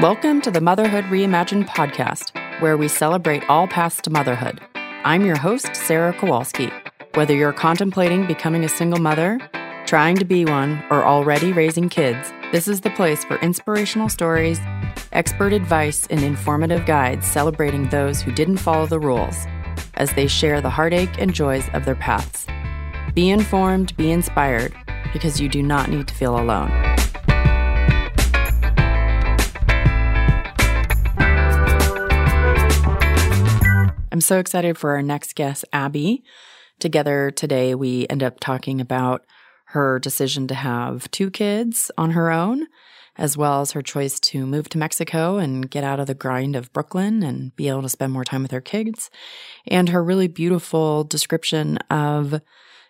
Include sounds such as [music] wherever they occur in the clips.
Welcome to the Motherhood Reimagined podcast, where we celebrate all paths to motherhood. I'm your host, Sarah Kowalski. Whether you're contemplating becoming a single mother, trying to be one, or already raising kids, this is the place for inspirational stories, expert advice, and informative guides celebrating those who didn't follow the rules as they share the heartache and joys of their paths. Be informed, be inspired, because you do not need to feel alone. I'm so excited for our next guest, Abby. Together today, we end up talking about her decision to have two kids on her own, as well as her choice to move to Mexico and get out of the grind of Brooklyn and be able to spend more time with her kids, and her really beautiful description of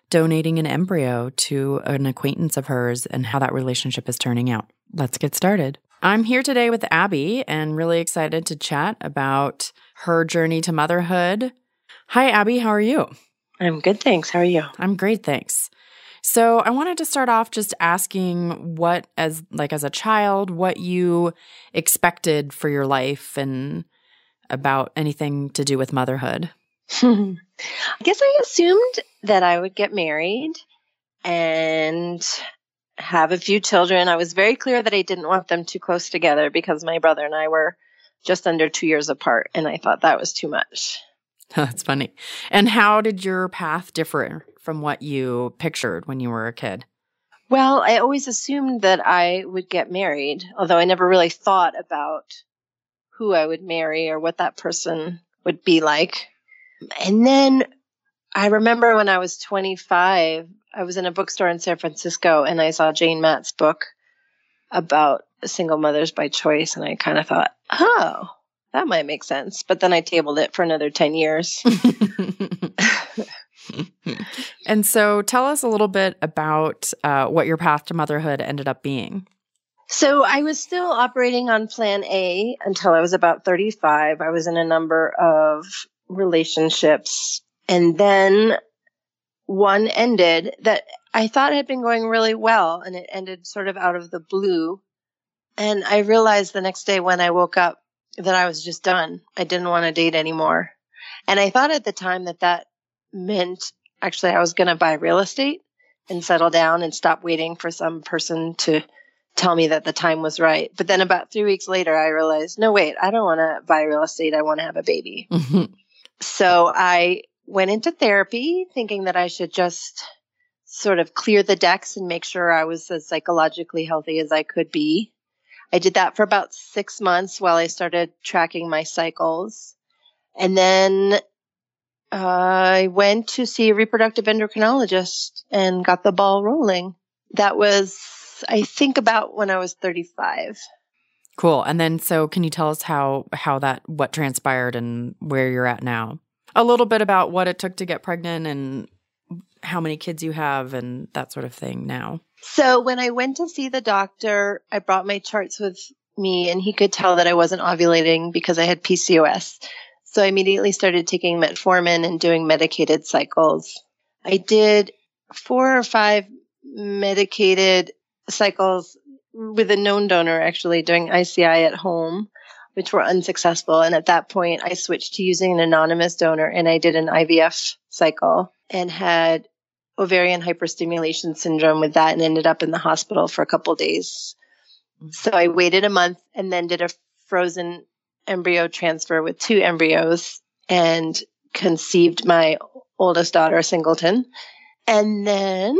donating an embryo to an acquaintance of hers and how that relationship is turning out. Let's get started. I'm here today with Abby and really excited to chat about her journey to motherhood. Hi, Abby. How are you? I'm good, thanks. How are you? I'm great, thanks. So, I wanted to start off just asking what as like as a child what you expected for your life and about anything to do with motherhood. [laughs] I guess I assumed that I would get married and have a few children. I was very clear that I didn't want them too close together because my brother and I were just under two years apart, and I thought that was too much. [laughs] That's funny. And how did your path differ from what you pictured when you were a kid? Well, I always assumed that I would get married, although I never really thought about who I would marry or what that person would be like. And then I remember when I was 25, I was in a bookstore in San Francisco and I saw Jane Mattes book about single mothers by choice. And I kind of thought, oh, that might make sense. But then I tabled it for another 10 years. [laughs] [laughs] and so tell us a little bit about uh, what your path to motherhood ended up being. So I was still operating on plan A until I was about 35. I was in a number of relationships. And then one ended that I thought had been going really well and it ended sort of out of the blue. And I realized the next day when I woke up that I was just done. I didn't want to date anymore. And I thought at the time that that meant actually I was going to buy real estate and settle down and stop waiting for some person to tell me that the time was right. But then about three weeks later, I realized, no, wait, I don't want to buy real estate. I want to have a baby. Mm-hmm. [laughs] So I went into therapy thinking that I should just sort of clear the decks and make sure I was as psychologically healthy as I could be. I did that for about six months while I started tracking my cycles. And then uh, I went to see a reproductive endocrinologist and got the ball rolling. That was, I think, about when I was 35. Cool. And then, so can you tell us how how that what transpired and where you're at now? A little bit about what it took to get pregnant and how many kids you have and that sort of thing now. So when I went to see the doctor, I brought my charts with me and he could tell that I wasn't ovulating because I had PCOS. So I immediately started taking metformin and doing medicated cycles. I did four or five medicated cycles with a known donor actually doing ICI at home, which were unsuccessful. And at that point, I switched to using an anonymous donor and I did an IVF cycle and had ovarian hyperstimulation syndrome with that and ended up in the hospital for a couple days. Mm-hmm. So I waited a month and then did a frozen embryo transfer with two embryos and conceived my oldest daughter, Singleton. And then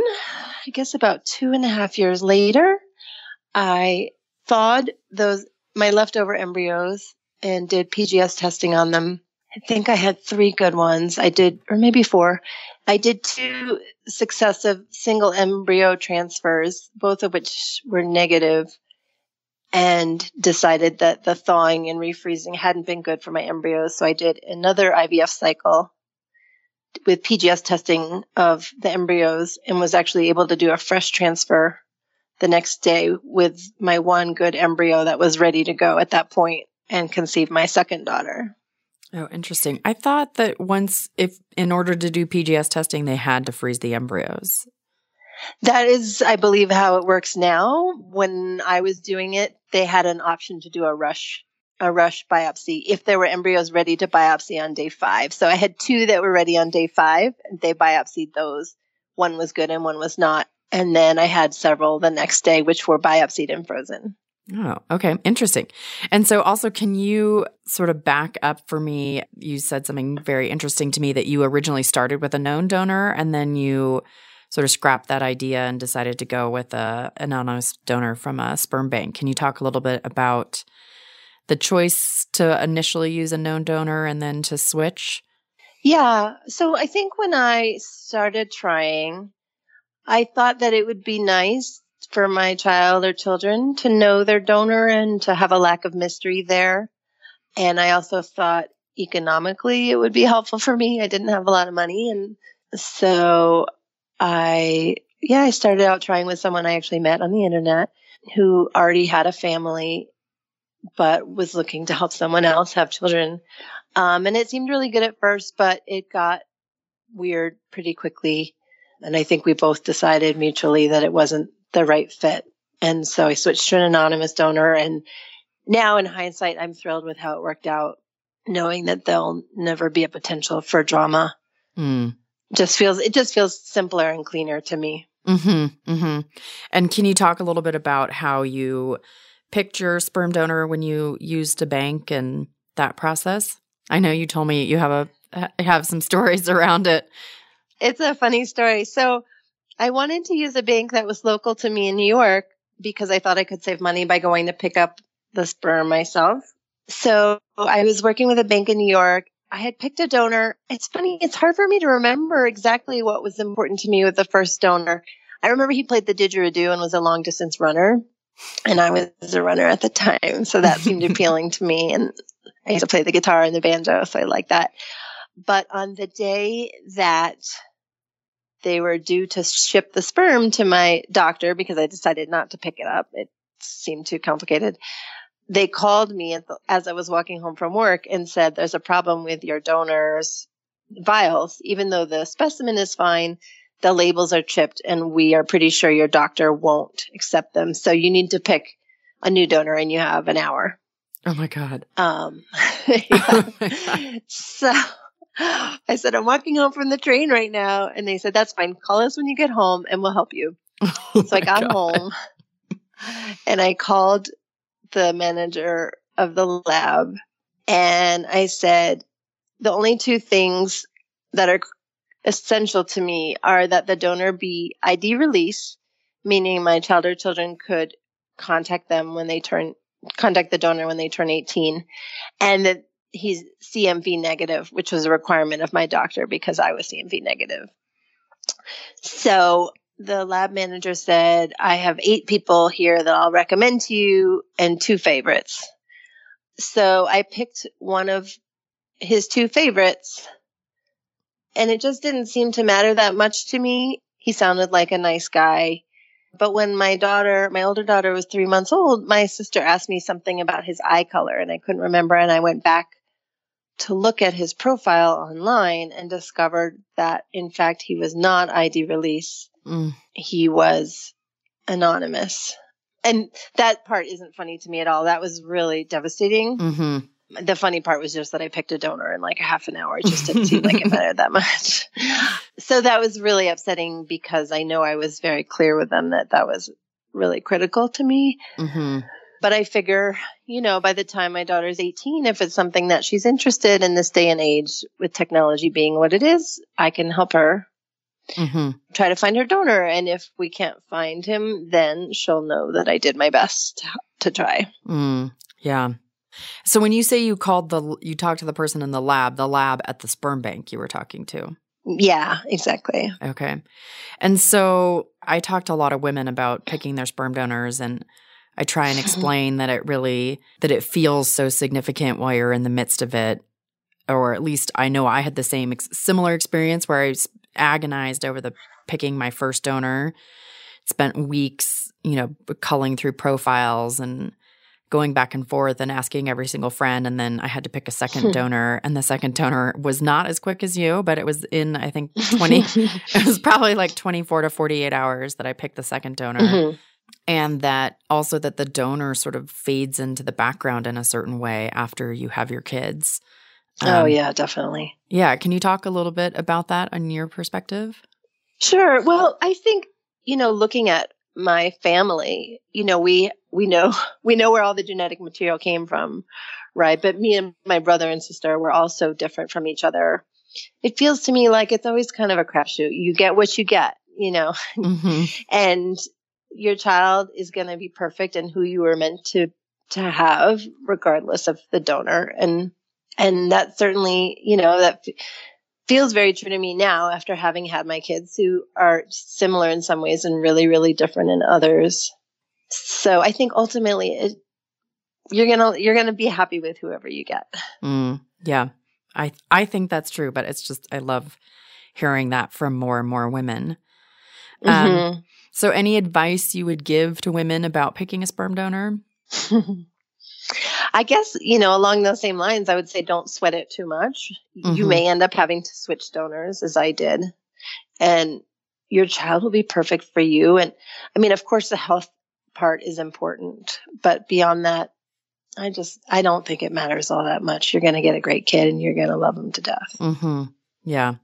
I guess about two and a half years later, I thawed those my leftover embryos and did PGS testing on them. I think I had three good ones. I did, or maybe four. I did two successive single embryo transfers, both of which were negative, and decided that the thawing and refreezing hadn't been good for my embryos. So I did another IVF cycle with PGS testing of the embryos and was actually able to do a fresh transfer the next day with my one good embryo that was ready to go at that point and conceive my second daughter. Oh, interesting. I thought that once, if in order to do PGS testing, they had to freeze the embryos. That is, I believe, how it works now. When I was doing it, they had an option to do a rush, a rush biopsy if there were embryos ready to biopsy on day five. So I had two that were ready on day five, and they biopsied those. One was good and one was not. And then I had several the next day, which were biopsied and frozen. Oh, okay. Interesting. And so, also, can you sort of back up for me? You said something very interesting to me that you originally started with a known donor and then you sort of scrapped that idea and decided to go with a anonymous donor from a sperm bank. Can you talk a little bit about the choice to initially use a known donor and then to switch? Yeah. So I think when I started trying, I thought that it would be nice for my child or children to know their donor and to have a lack of mystery there. And I also thought economically it would be helpful for me. I didn't have a lot of money. And so I, yeah, I started out trying with someone I actually met on the internet who already had a family, but was looking to help someone else have children. Um, and it seemed really good at first, but it got weird pretty quickly. And I think we both decided mutually that it wasn't the right fit. And so I switched to an anonymous donor. And now in hindsight, I'm thrilled with how it worked out, knowing that there'll never be a potential for drama. Mm just feels it just feels simpler and cleaner to me. Mm-hmm, mm-hmm. And can you talk a little bit about how you picked your sperm donor when you used a bank and that process? I know you told me you have a have some stories [laughs] around it. It's a funny story. So I wanted to use a bank that was local to me in New York because I thought I could save money by going to pick up the sperm myself. So I was working with a bank in New York I had picked a donor. It's funny, it's hard for me to remember exactly what was important to me with the first donor. I remember he played the didgeridoo and was a long distance runner. And I was a runner at the time. So that seemed [laughs] appealing to me. And I used to play the guitar and the banjo. So I like that. But on the day that they were due to ship the sperm to my doctor because I decided not to pick it up, it seemed too complicated they called me as I was walking home from work and said, There's a problem with your donor's vials. Even though the specimen is fine, the labels are chipped, and we are pretty sure your doctor won't accept them. So you need to pick a new donor, and you have an hour. Oh my God. Um, [laughs] [laughs] oh my God. So I said, I'm walking home from the train right now. And they said, That's fine. Call us when you get home and we'll help you. [laughs] Oh so I got God. home and I called the manager of the lab and I said, the only two things that are essential to me are that the donor be ID release, meaning my child or children could contact them when they turn, contact the donor when they turn 18, and that he's CMV negative, which was a requirement of my doctor because I was CMV negative. So the lab manager said, I have eight people here that I'll recommend to you and two favorites. So I picked one of his two favorites and it just didn't seem to matter that much to me. He sounded like a nice guy. But when my daughter, my older daughter was three months old, my sister asked me something about his eye color and I couldn't remember. And I went back to look at his profile online and discovered that in fact he was not ID release Mm. He was anonymous. And that part isn't funny to me at all. That was really devastating. Mm-hmm. The funny part was just that I picked a donor in like a half an hour. It just didn't seem like it mattered that much. [laughs] So that was really upsetting because I know I was very clear with them that that was really critical to me. Mm-hmm. But I figure, you know, by the time my daughter's 18, if it's something that she's interested in this day and age with technology being what it is, I can help her mm-hmm. try to find her donor. And if we can't find him, then she'll know that I did my best to try. Mm, yeah. So when you say you called the, you talked to the person in the lab, the lab at the sperm bank you were talking to. Yeah, exactly. Okay. And so I talked to a lot of women about picking their sperm donors and I try and [laughs] explain that it really that it feels so significant while you're in the midst of it or at least I know I had the same ex- similar experience where I agonized over the picking my first donor. Spent weeks, you know, culling through profiles and going back and forth and asking every single friend. And then I had to pick a second [laughs] donor, and the second donor was not as quick as you, but it was in, I think, 20, [laughs] it was probably like 24 to 48 hours that I picked the second donor. Mm-hmm. And that also that the donor sort of fades into the background in a certain way after you have your kids. Oh, um, oh, yeah, definitely. Yeah. Can you talk a little bit about that on your perspective? Sure. Well, I think, you know, looking at my family, you know, we we know [laughs] we know where all the genetic material came from, right? But me and my brother and sister were all so different from each other. It feels to me like it's always kind of a crapshoot. You get what you get, you know, [laughs] mm-hmm. and your child is going to be perfect and who you were meant to to have, regardless of the donor. And and that certainly, you know, that feels very true to me now after having had my kids who are similar in some ways and really, really different in others. So I think ultimately it, you're gonna you're gonna be happy with whoever you get. Mm, yeah, I I think that's true, but it's just I love hearing that from more and more women. Um, mm-hmm. So, any advice you would give to women about picking a sperm donor? [laughs] I guess, you know, along those same lines, I would say don't sweat it too much. Mm-hmm. You may end up having to switch donors, as I did. And your child will be perfect for you. And I mean, of course, the health part is important, but beyond that, I just, I don't think it matters all that much. You're going to get a great kid and you're going to love him to death. Mm-hmm. Yeah.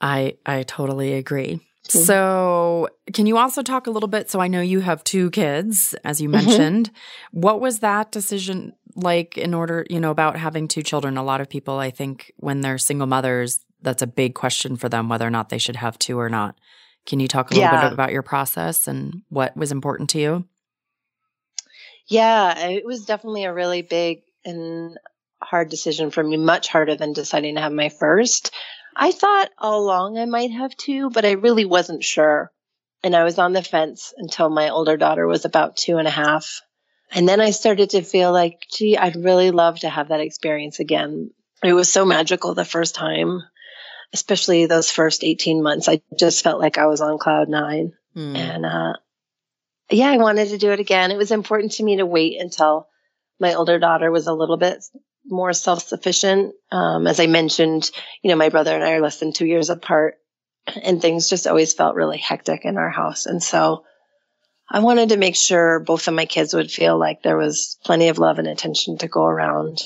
I, I totally agree. Mm-hmm. So, can you also talk a little bit? So, I know you have two kids, as you mm-hmm. mentioned. Mm-hmm. What was that decision like in order, you know, about having two children? A lot of people, I think, when they're single mothers, that's a big question for them whether or not they should have two or not. Can you talk a little yeah. bit about your process and what was important to you? Yeah, it was definitely a really big and hard decision for me, much harder than deciding to have my first. I thought all along I might have two, but I really wasn't sure. And I was on the fence until my older daughter was about two and a half. And then I started to feel like, gee, I'd really love to have that experience again. It was so magical the first time, especially those first 18 months. I just felt like I was on cloud nine. Mm. And uh, yeah, I wanted to do it again. It was important to me to wait until my older daughter was a little bit more self sufficient. Um, as I mentioned, you know, my brother and I are less than two years apart, and things just always felt really hectic in our house. And so I wanted to make sure both of my kids would feel like there was plenty of love and attention to go around.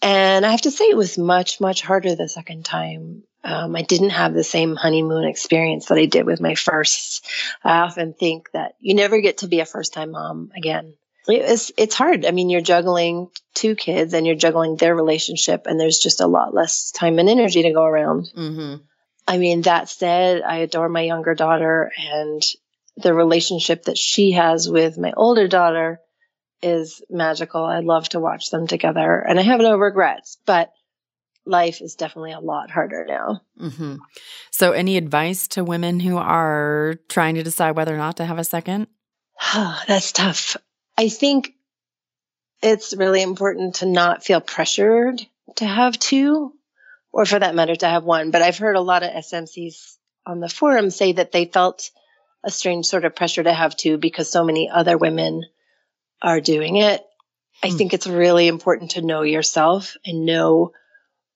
And I have to say, it was much, much harder the second time. Um, I didn't have the same honeymoon experience that I did with my first. I often think that you never get to be a first time mom again it's it's hard. I mean, you're juggling two kids and you're juggling their relationship, and there's just a lot less time and energy to go around. Mm-hmm. I mean, that said, I adore my younger daughter, and the relationship that she has with my older daughter is magical. I love to watch them together, and I have no regrets. But life is definitely a lot harder now. Mm-hmm. So, any advice to women who are trying to decide whether or not to have a second? [sighs] That's tough. I think it's really important to not feel pressured to have two, or for that matter, to have one. But I've heard a lot of SMCs on the forum say that they felt a strange sort of pressure to have two because so many other women are doing it. Hmm. I think it's really important to know yourself and know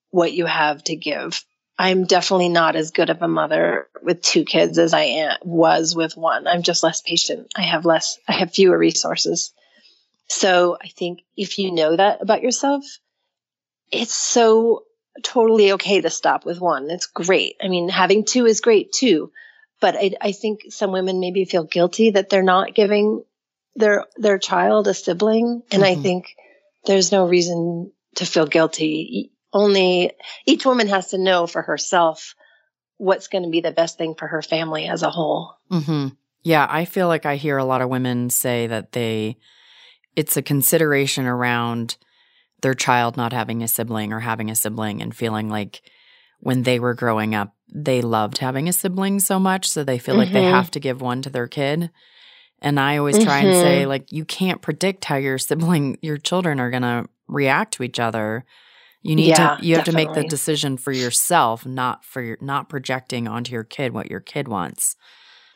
what you have to give. I'm definitely not as good of a mother with two kids as I am, was with one. I'm just less patient. I have less, I have fewer resources. So I think if you know that about yourself, it's so totally okay to stop with one. It's great. I mean, having two is great too. But I, I think some women maybe feel guilty that they're not giving their their child a sibling, and mm-hmm. I think there's no reason to feel guilty only each woman has to know for herself what's going to be the best thing for her family as a whole. Mm-hmm. Yeah, I feel like I hear a lot of women say that they, it's a consideration around their child not having a sibling or having a sibling and feeling like when they were growing up, they loved having a sibling so much. So they feel mm-hmm. like they mm-hmm. have to give one to their kid. And I always try mm-hmm. and say, mm-hmm. like, you can't predict how your sibling, your children are going to react to each other. You need yeah, to you have definitely. to make the decision for yourself, not for your not projecting onto your kid what your kid wants.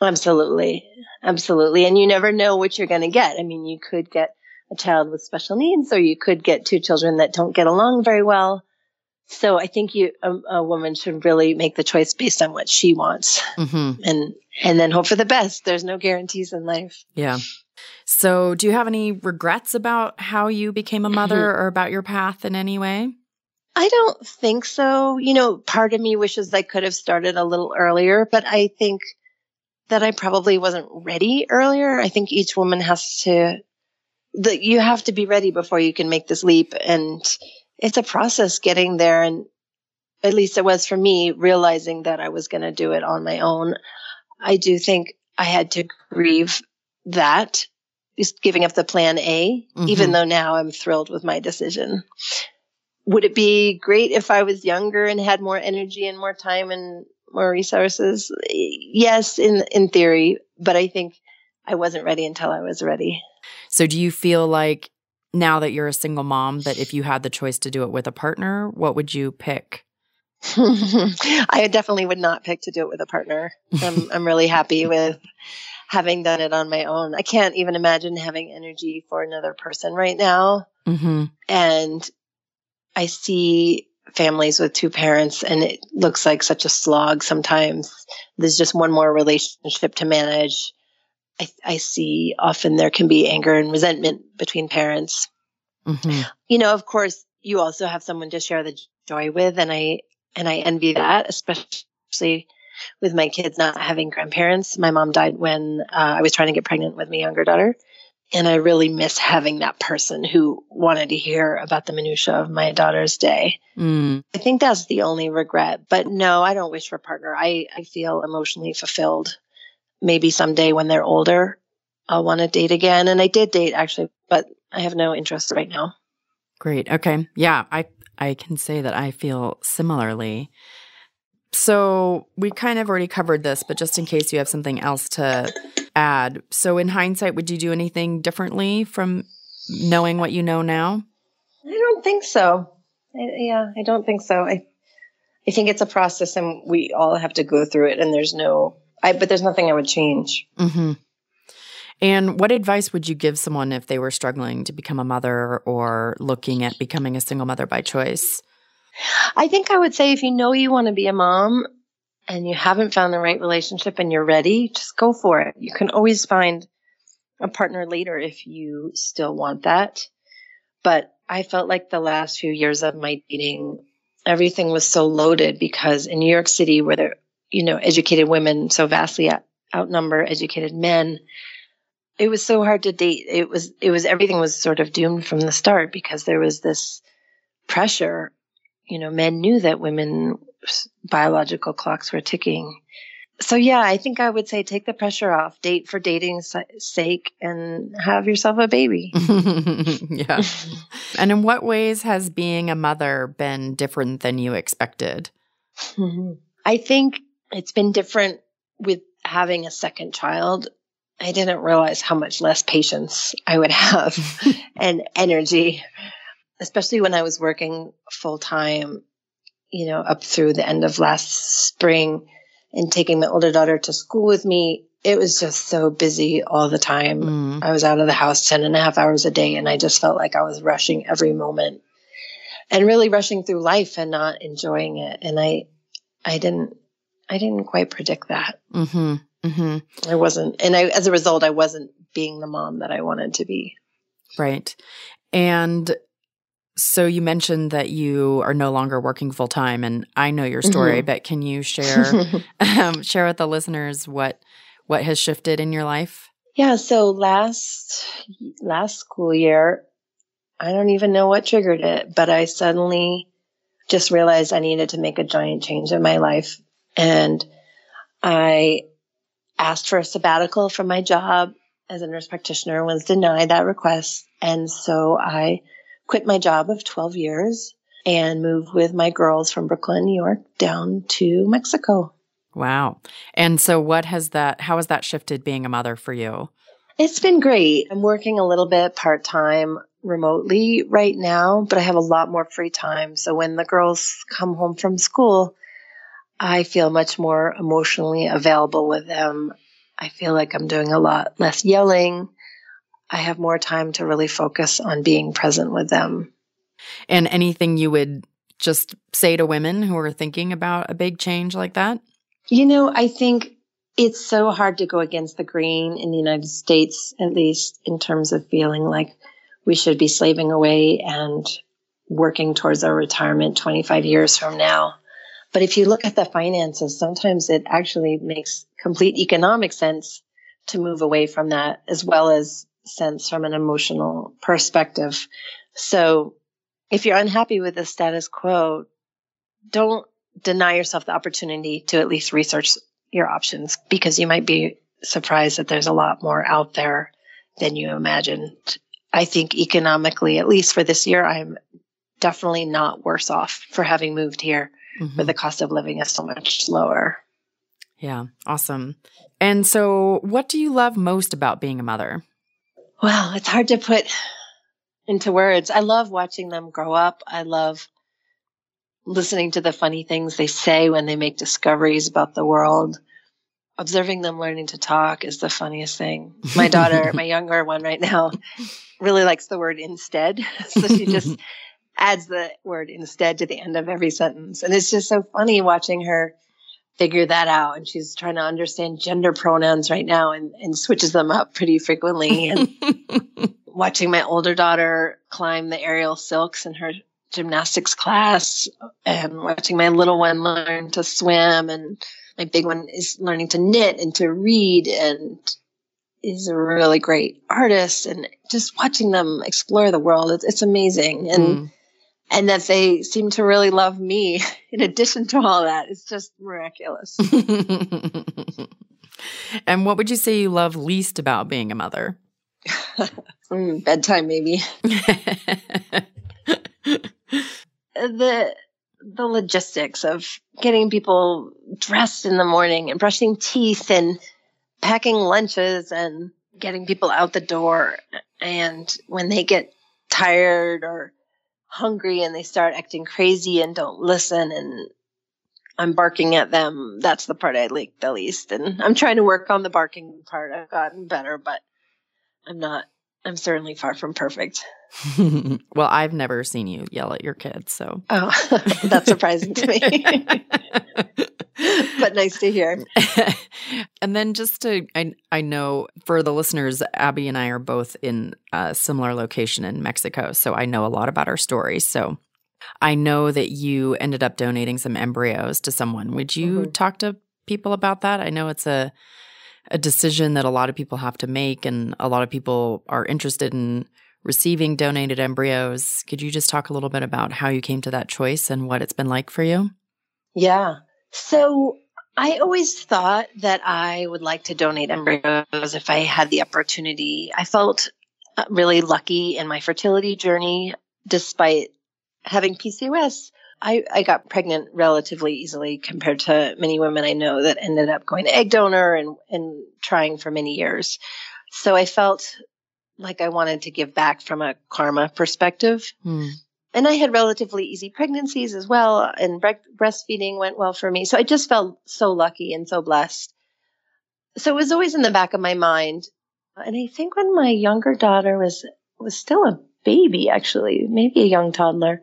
Absolutely. Absolutely. And you never know what you're going to get. I mean, you could get a child with special needs or you could get two children that don't get along very well. So I think you a, a woman should really make the choice based on what she wants. Mm-hmm. And and then hope for the best. There's no guarantees in life. Yeah. So, do you have any regrets about how you became a mother mm-hmm. or about your path in any way? I don't think so. You know, part of me wishes I could have started a little earlier, but I think that I probably wasn't ready earlier. I think each woman has to that you have to be ready before you can make this leap and it's a process getting there and at least it was for me realizing that I was going to do it on my own. I do think I had to grieve that just giving up the plan A, mm-hmm. even though now I'm thrilled with my decision would it be great if I was younger and had more energy and more time and more resources? Yes, in in theory, but I think I wasn't ready until I was ready. So do you feel like now that you're a single mom that if you had the choice to do it with a partner, what would you pick? [laughs] I definitely would not pick to do it with a partner. I'm [laughs] I'm really happy with having done it on my own. I can't even imagine having energy for another person right now. Mm-hmm. And I see families with two parents and it looks like such a slog sometimes. There's just one more relationship to manage. I, I see often there can be anger and resentment between parents. Mm-hmm. You know, of course, you also have someone to share the joy with, and I and I envy that, especially with my kids not having grandparents. My mom died when uh, I was trying to get pregnant with my younger daughter, and I really miss having that person who wanted to hear about the minutia of my daughter's day. Mm. I think that's the only regret. But no, I don't wish for a partner. I, I feel emotionally fulfilled. Maybe someday when they're older, I'll want to date again. And I did date actually, but I have no interest right now. Great. Okay. Yeah, I I can say that I feel similarly. So we kind of already covered this, but just in case you have something else to add. So, in hindsight, would you do anything differently from knowing what you know now? I don't think so. I, yeah, I don't think so. I, I think it's a process, and we all have to go through it. And there's no, I, but there's nothing I would change. Mm-hmm. And what advice would you give someone if they were struggling to become a mother or looking at becoming a single mother by choice? I think I would say if you know you want to be a mom, and you haven't found the right relationship and you're ready, just go for it. You can always find a partner later if you still want that. But I felt like the last few years of my dating, everything was so loaded because in New York City, where there, you know, educated women so vastly outnumber educated men, it was so hard to date. It was, it was, everything was sort of doomed from the start because there was this pressure. You know, men knew that women biological clocks were ticking. So yeah, I think I would say take the pressure off, date for dating's sake, and have yourself a baby. [laughs] yeah. and in what ways has being a mother been different than you expected? [laughs] I think it's been different with having a second child. I didn't realize how much less patience I would have [laughs] and energy, especially when I was working full time you know, up through the end of last spring and taking my older daughter to school with me. It was just so busy all the time. Mm. I was out of the house 10 and a half hours a day and I just felt like I was rushing every moment and really rushing through life and not enjoying it. And I, I didn't, I didn't quite predict that. Mm-hmm. Mm-hmm. I wasn't, and I, as a result, I wasn't being the mom that I wanted to be. Right. And so you mentioned that you are no longer working full time, and I know your story, mm-hmm. but can you share [laughs] um, share with the listeners what what has shifted in your life? Yeah. So last last school year, I don't even know what triggered it, but I suddenly just realized I needed to make a giant change in my life, and I asked for a sabbatical from my job as a nurse practitioner. Was denied that request, and so I quit my job of 12 years and moved with my girls from Brooklyn, New York, down to Mexico. Wow. And so, what has that, how has that shifted being a mother for you? It's been great. I'm working a little bit part time remotely right now, but I have a lot more free time. So, when the girls come home from school, I feel much more emotionally available with them. I feel like I'm doing a lot less yelling. I have more time to really focus on being present with them. And anything you would just say to women who are thinking about a big change like that? You know, I think it's so hard to go against the grain in the United States, at least in terms of feeling like we should be slaving away and working towards our retirement 25 years from now. But if you look at the finances, sometimes it actually makes complete economic sense to move away from that, as well as sense from an emotional perspective. So if you're unhappy with the status quo, don't deny yourself the opportunity to at least research your options because you might be surprised that there's a lot more out there than you imagined. I think economically, at least for this year, I'm definitely not worse off for having moved here mm-hmm. where the cost of living is so much lower. Yeah, awesome. And so, what do you love most about being a mother? Well, it's hard to put into words. I love watching them grow up. I love listening to the funny things they say when they make discoveries about the world. Observing them learning to talk is the funniest thing. My daughter, [laughs] my younger one right now, really likes the word instead. [laughs] So she just [laughs] adds the word instead to the end of every sentence. And it's just so funny watching her figure that out. And she's trying to understand gender pronouns right now and, and switches them up pretty frequently. And [laughs] watching my older daughter climb the aerial silks in her gymnastics class and watching my little one learn to swim and my big one is learning to knit and to read and is a really great artist and just watching them explore the world it's, it's amazing and mm. And that they seem to really love me [laughs] in addition to all that. It's just miraculous. [laughs] And what would you say you love least about being a mother? [laughs] Mm, bedtime maybe. The the logistics of getting people dressed in the morning and brushing teeth and packing lunches and getting people out the door and when they get tired or hungry and they start acting crazy and don't listen and I'm barking at them. That's the part I like the least. And I'm trying to work on the barking part. I've gotten better, but I'm not, I'm certainly far from perfect. [laughs] well, I've never seen you yell at your kids, so. Oh, [laughs] that's surprising to me. [laughs] but nice to hear. [laughs] and then just to, I, I know for the listeners, Abby and I are both in a similar location in Mexico, so I know a lot about our stories. So I know that you ended up donating some embryos to someone. Would you mm-hmm. talk to people about that? I know it's a a decision that a lot of people have to make and a lot of people are interested in receiving donated embryos. Could you just talk a little bit about how you came to that choice and what it's been like for you? Yeah. So I always thought that I would like to donate embryos if I had the opportunity. I felt uh, really lucky in my fertility journey, despite having PCOS. I, I got pregnant relatively easily compared to many women I know that ended up going to egg donor and, and trying for many years. So I felt like I wanted to give back from a karma perspective. Hmm. And I had relatively easy pregnancies as well, and bre- breastfeeding went well for me. So I just felt so lucky and so blessed. So it was always in the back of my mind. And I think when my younger daughter was was still a baby, actually, maybe a young toddler,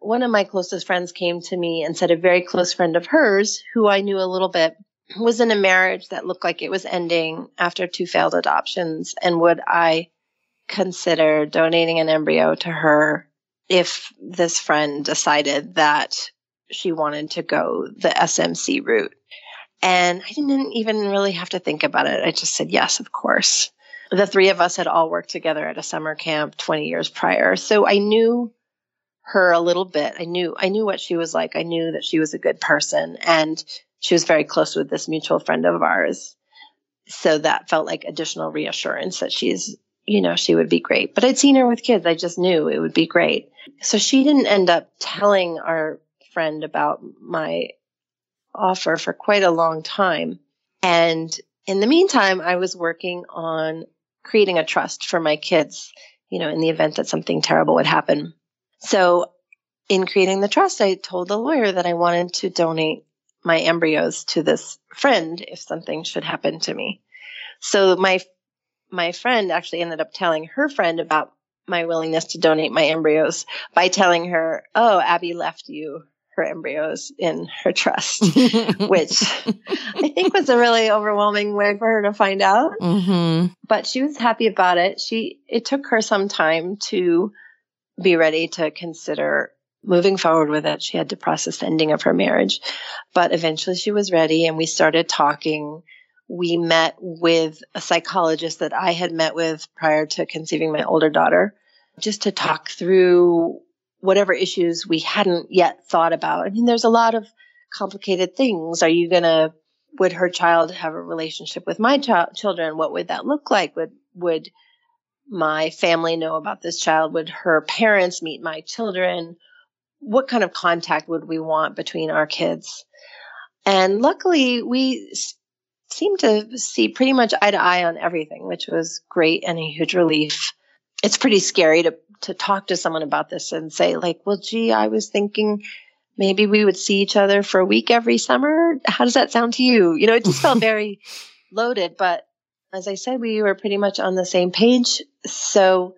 one of my closest friends came to me and said a very close friend of hers, who I knew a little bit, was in a marriage that looked like it was ending after two failed adoptions. And would I consider donating an embryo to her if this friend decided that she wanted to go the SMC route. And I didn't even really have to think about it. I just said yes, of course. The three of us had all worked together at a summer camp 20 years prior. So I knew her a little bit. I knew I knew what she was like. I knew that she was a good person and she was very close with this mutual friend of ours. So that felt like additional reassurance that she's you know, she would be great. But I'd seen her with kids. I just knew it would be great. So she didn't end up telling our friend about my offer for quite a long time. And in the meantime, I was working on creating a trust for my kids, you know, in the event that something terrible would happen. So in creating the trust, I told the lawyer that I wanted to donate my embryos to this friend if something should happen to me. So my my friend actually ended up telling her friend about my willingness to donate my embryos by telling her, "Oh, Abby left you her embryos in her trust," [laughs] which I think was a really overwhelming way for her to find out. Mm-hmm. But she was happy about it. She it took her some time to be ready to consider moving forward with it. She had to process the ending of her marriage, but eventually she was ready, and we started talking we met with a psychologist that I had met with prior to conceiving my older daughter, just to talk through whatever issues we hadn't yet thought about. I mean, there's a lot of complicated things. Are you going to, would her child have a relationship with my child, children? What would that look like? Would, would my family know about this child? Would her parents meet my children? What kind of contact would we want between our kids? And luckily, we seemed to see pretty much eye to eye on everything, which was great and a huge relief. It's pretty scary to to talk to someone about this and say like, "Well, gee, I was thinking maybe we would see each other for a week every summer. How does that sound to you?" You know, it just felt [laughs] very loaded, but as I said, we were pretty much on the same page. So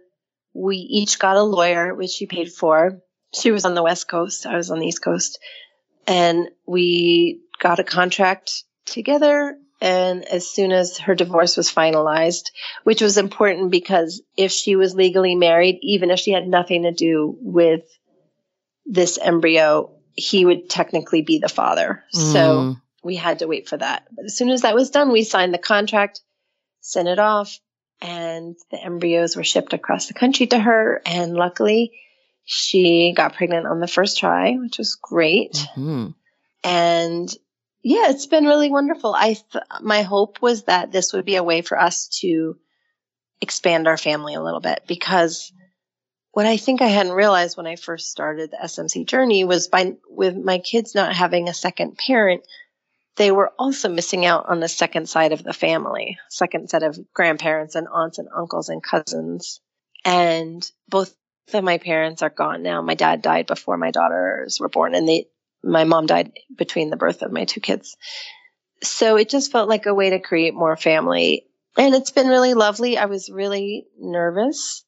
we each got a lawyer, which she paid for. She was on the West Coast, I was on the East Coast. And we got a contract together and as soon as her divorce was finalized, which was important because if she was legally married, even if she had nothing to do with this embryo, he would technically be the father. Mm. So we had to wait for that. But as soon as that was done, we signed the contract, sent it off, and the embryos were shipped across the country to her. And luckily, she got pregnant on the first try, which was great. Mm-hmm. And yeah, it's been really wonderful. I th- my hope was that this would be a way for us to expand our family a little bit because what I think I hadn't realized when I first started the SMC journey was by with my kids not having a second parent, they were also missing out on the second side of the family, second set of grandparents and aunts and uncles and cousins. And both of my parents are gone now. My dad died before my daughters were born and they my mom died between the birth of my two kids. So it just felt like a way to create more family. And it's been really lovely. I was really nervous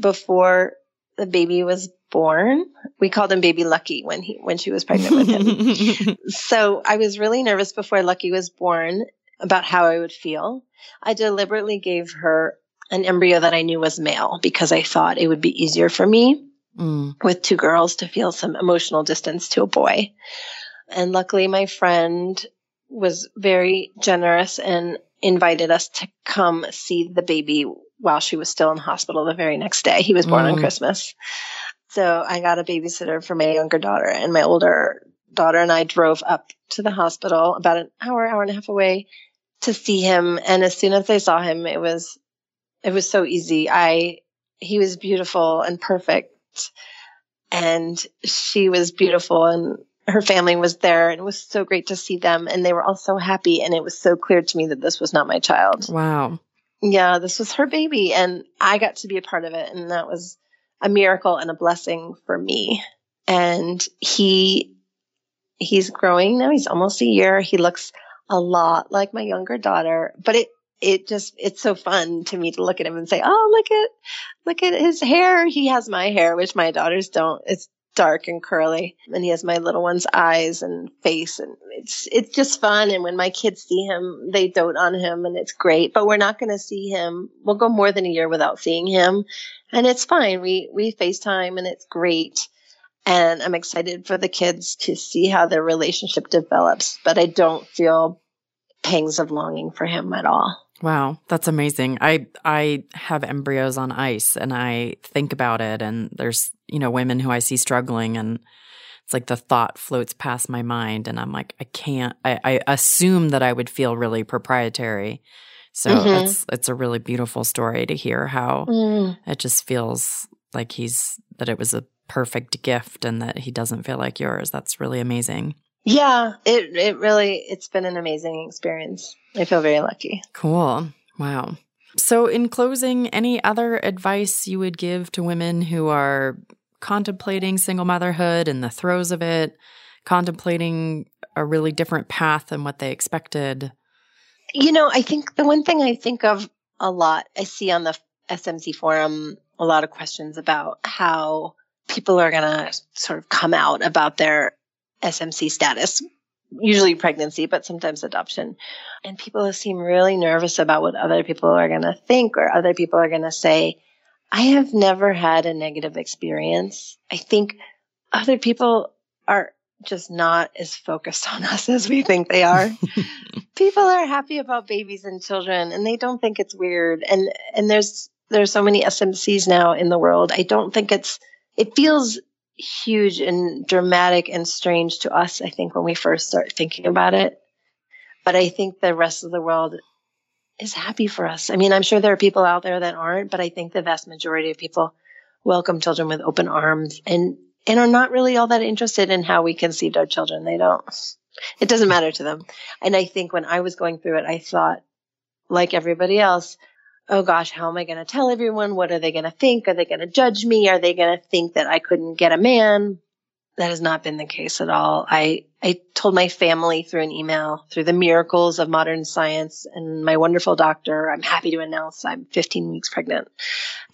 before the baby was born. We called him baby Lucky when he when she was pregnant with him. [laughs] so I was really nervous before Lucky was born about how I would feel. I deliberately gave her an embryo that I knew was male because I thought it would be easier for me mm. with two girls to feel some emotional distance to a boy. And luckily, my friend was very generous and invited us to come see the baby while she was still in hospital the very next day. He was born mm. on Christmas. So I got a babysitter for my younger daughter, and my older daughter and I drove up to the hospital about an hour, hour and a half away to see him. And as soon as I saw him, it was it was so easy. I he was beautiful and perfect and she was beautiful and her family was there and it was so great to see them and they were all so happy and it was so clear to me that this was not my child. Wow. Yeah, this was her baby and I got to be a part of it and that was a miracle and a blessing for me. And he he's growing now. He's almost a year. He looks a lot like my younger daughter, but it it just it's so fun to me to look at him and say, "Oh, look at look at his hair. He has my hair, which my daughters don't. It's dark and curly, and he has my little one's eyes and face, and it's it's just fun. And when my kids see him, they dote on him, and it's great. But we're not going to see him. We'll go more than a year without seeing him, and it's fine. We we FaceTime, and it's great. And I'm excited for the kids to see how their relationship develops. But I don't feel pangs of longing for him at all. Wow, that's amazing. I I have embryos on ice and I think about it and there's, you know, women who I see struggling and it's like the thought floats past my mind and I'm like I can't I, I assume that I would feel really proprietary. So mm-hmm. it's it's a really beautiful story to hear how mm. it just feels like he's that it was a perfect gift and that he doesn't feel like yours. That's really amazing. Yeah, it it really it's been an amazing experience. I feel very lucky. Cool. Wow. So in closing, any other advice you would give to women who are contemplating single motherhood and the throes of it, contemplating a really different path than what they expected? You know, I think the one thing I think of a lot, I see on the SMC forum a lot of questions about how people are going to sort of come out about their SMC status, usually pregnancy, but sometimes adoption. And people seem really nervous about what other people are going to think or other people are going to say. I have never had a negative experience. I think other people are just not as focused on us as we think they are. [laughs] people are happy about babies and children and they don't think it's weird. And and there's there's so many SMCs now in the world. I don't think it's it feels huge and dramatic and strange to us, I think, when we first start thinking about it. But I think the rest of the world is happy for us. I mean, I'm sure there are people out there that aren't, but I think the vast majority of people welcome children with open arms and and are not really all that interested in how we conceived our children. They don't. It doesn't matter to them. And I think when I was going through it, I thought, like everybody else, oh gosh, how am I going to tell everyone? What are they going to think? Are they going to judge me? Are they going to think that I couldn't get a man? That has not been the case at all. I, I told my family through an email, through the miracles of modern science and my wonderful doctor, I'm happy to announce I'm 15 weeks pregnant.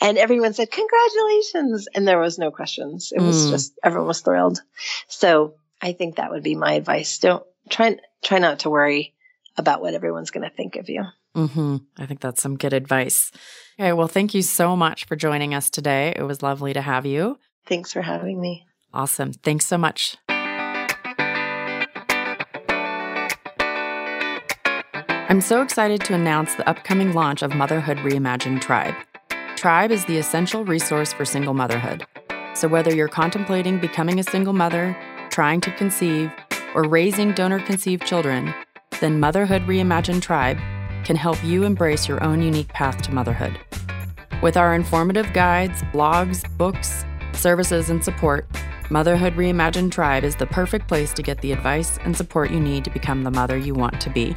And everyone said, congratulations. And there was no questions. It was mm. just, everyone was thrilled. So I think that would be my advice. Don't try, try not to worry about what everyone's going to think of you. Mm-hmm. I think that's some good advice. Okay, well, thank you so much for joining us today. It was lovely to have you. Thanks for having me. Awesome. Thanks so much. I'm so excited to announce the upcoming launch of Motherhood Reimagined Tribe. Tribe is the essential resource for single motherhood. So, whether you're contemplating becoming a single mother, trying to conceive, or raising donor conceived children, then Motherhood Reimagined Tribe can help you embrace your own unique path to motherhood. With our informative guides, blogs, books, services, and support, Motherhood Reimagined Tribe is the perfect place to get the advice and support you need to become the mother you want to be.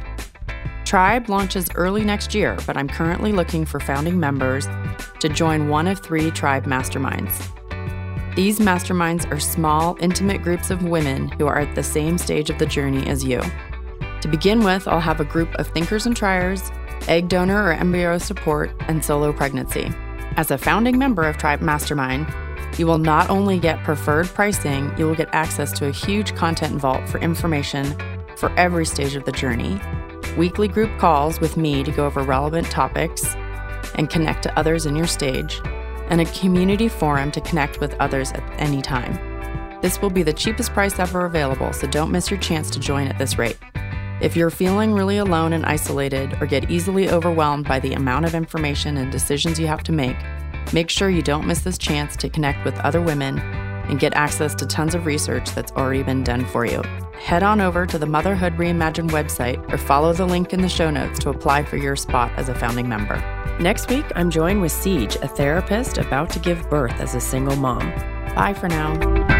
Tribe launches early next year, but I'm currently looking for founding members to join one of three Tribe masterminds. These masterminds are small, intimate groups of women who are at the same stage of the journey as you. To begin with, I'll have a group of thinkers and triers, egg donor or embryo support, and solo pregnancy. As a founding member of Tribe Mastermind, you will not only get preferred pricing, you will get access to a huge content vault for information for every stage of the journey, weekly group calls with me to go over relevant topics and connect to others in your stage, and a community forum to connect with others at any time. This will be the cheapest price ever available, so don't miss your chance to join at this rate. If you're feeling really alone and isolated or get easily overwhelmed by the amount of information and decisions you have to make, make sure you don't miss this chance to connect with other women and get access to tons of research that's already been done for you. Head on over to the Motherhood Reimagined website or follow the link in the show notes to apply for your spot as a founding member. Next week, I'm joined with Siege, a therapist about to give birth as a single mom. Bye for now.